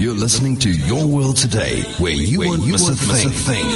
You're listening to Your World Today, where you won't miss a thing.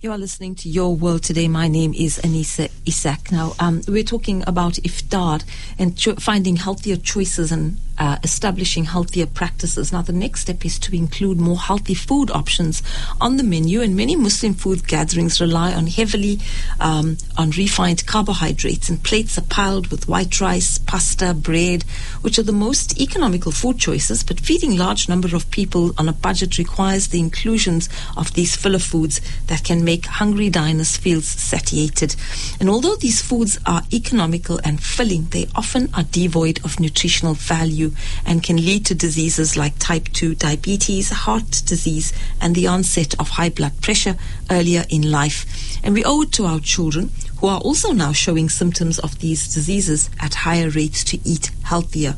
You are listening to Your World Today. My name is Anisa Isak. Now, um, we're talking about iftar and cho- finding healthier choices and uh, establishing healthier practices. Now, the next step is to include more healthy food options on the menu, and many Muslim food gatherings rely on heavily um, on refined carbohydrates, and plates are piled with white rice, pasta, bread, which are the most economical food choices. But feeding large number of people on a budget requires the inclusions of these filler foods that can make hungry diners feel satiated. And although these foods are economical and filling, they often are devoid of nutritional value and can lead to diseases like type 2 diabetes, heart disease, and the onset of high blood pressure earlier in life. And we owe it to our children, who are also now showing symptoms of these diseases at higher rates, to eat healthier.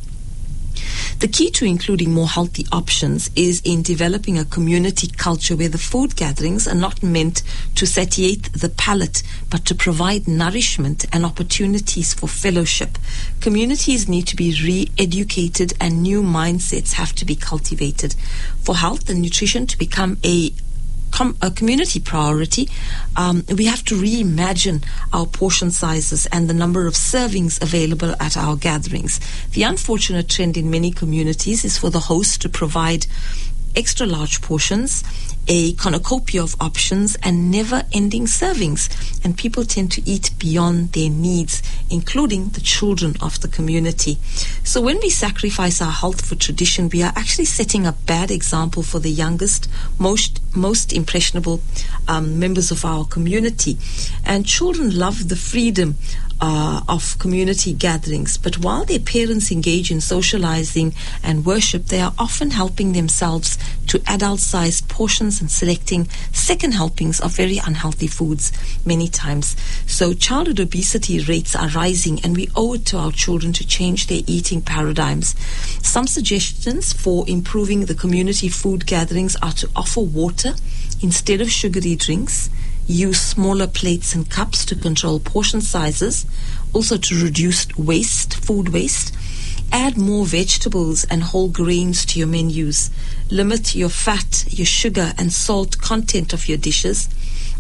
The key to including more healthy options is in developing a community culture where the food gatherings are not meant to satiate the palate, but to provide nourishment and opportunities for fellowship. Communities need to be re educated and new mindsets have to be cultivated. For health and nutrition to become a com- a community priority, um, we have to reimagine our portion sizes and the number of servings available at our gatherings. The unfortunate trend in many communities is for the host to provide extra large portions, a cornucopia of options, and never ending servings. And people tend to eat beyond their needs, including the children of the community. So when we sacrifice our health for tradition, we are actually setting a bad example for the youngest, most, most impressionable um, members of our community. And children love the freedom uh, of community gatherings. But while their parents engage in socializing and worship, they are often helping themselves to adult sized portions and selecting second helpings of very unhealthy foods many times. So childhood obesity rates are rising, and we owe it to our children to change their eating paradigms. Some suggestions for improving the community food gatherings are to offer water instead of sugary drinks use smaller plates and cups to control portion sizes, also to reduce waste, food waste. Add more vegetables and whole grains to your menus. Limit your fat, your sugar, and salt content of your dishes.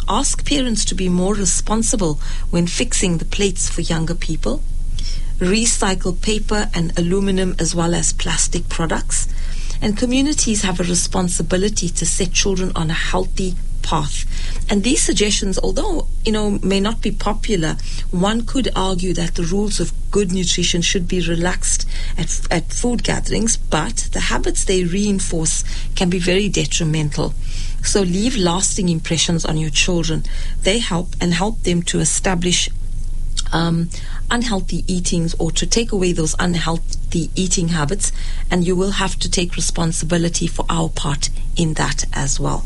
Ask parents to be more responsible when fixing the plates for younger people. Recycle paper and aluminum as well as plastic products. And communities have a responsibility to set children on a healthy path. And these suggestions, although you know may not be popular, one could argue that the rules of good nutrition should be relaxed at, at food gatherings, but the habits they reinforce can be very detrimental. So leave lasting impressions on your children. They help and help them to establish um, unhealthy eatings or to take away those unhealthy eating habits, and you will have to take responsibility for our part in that as well.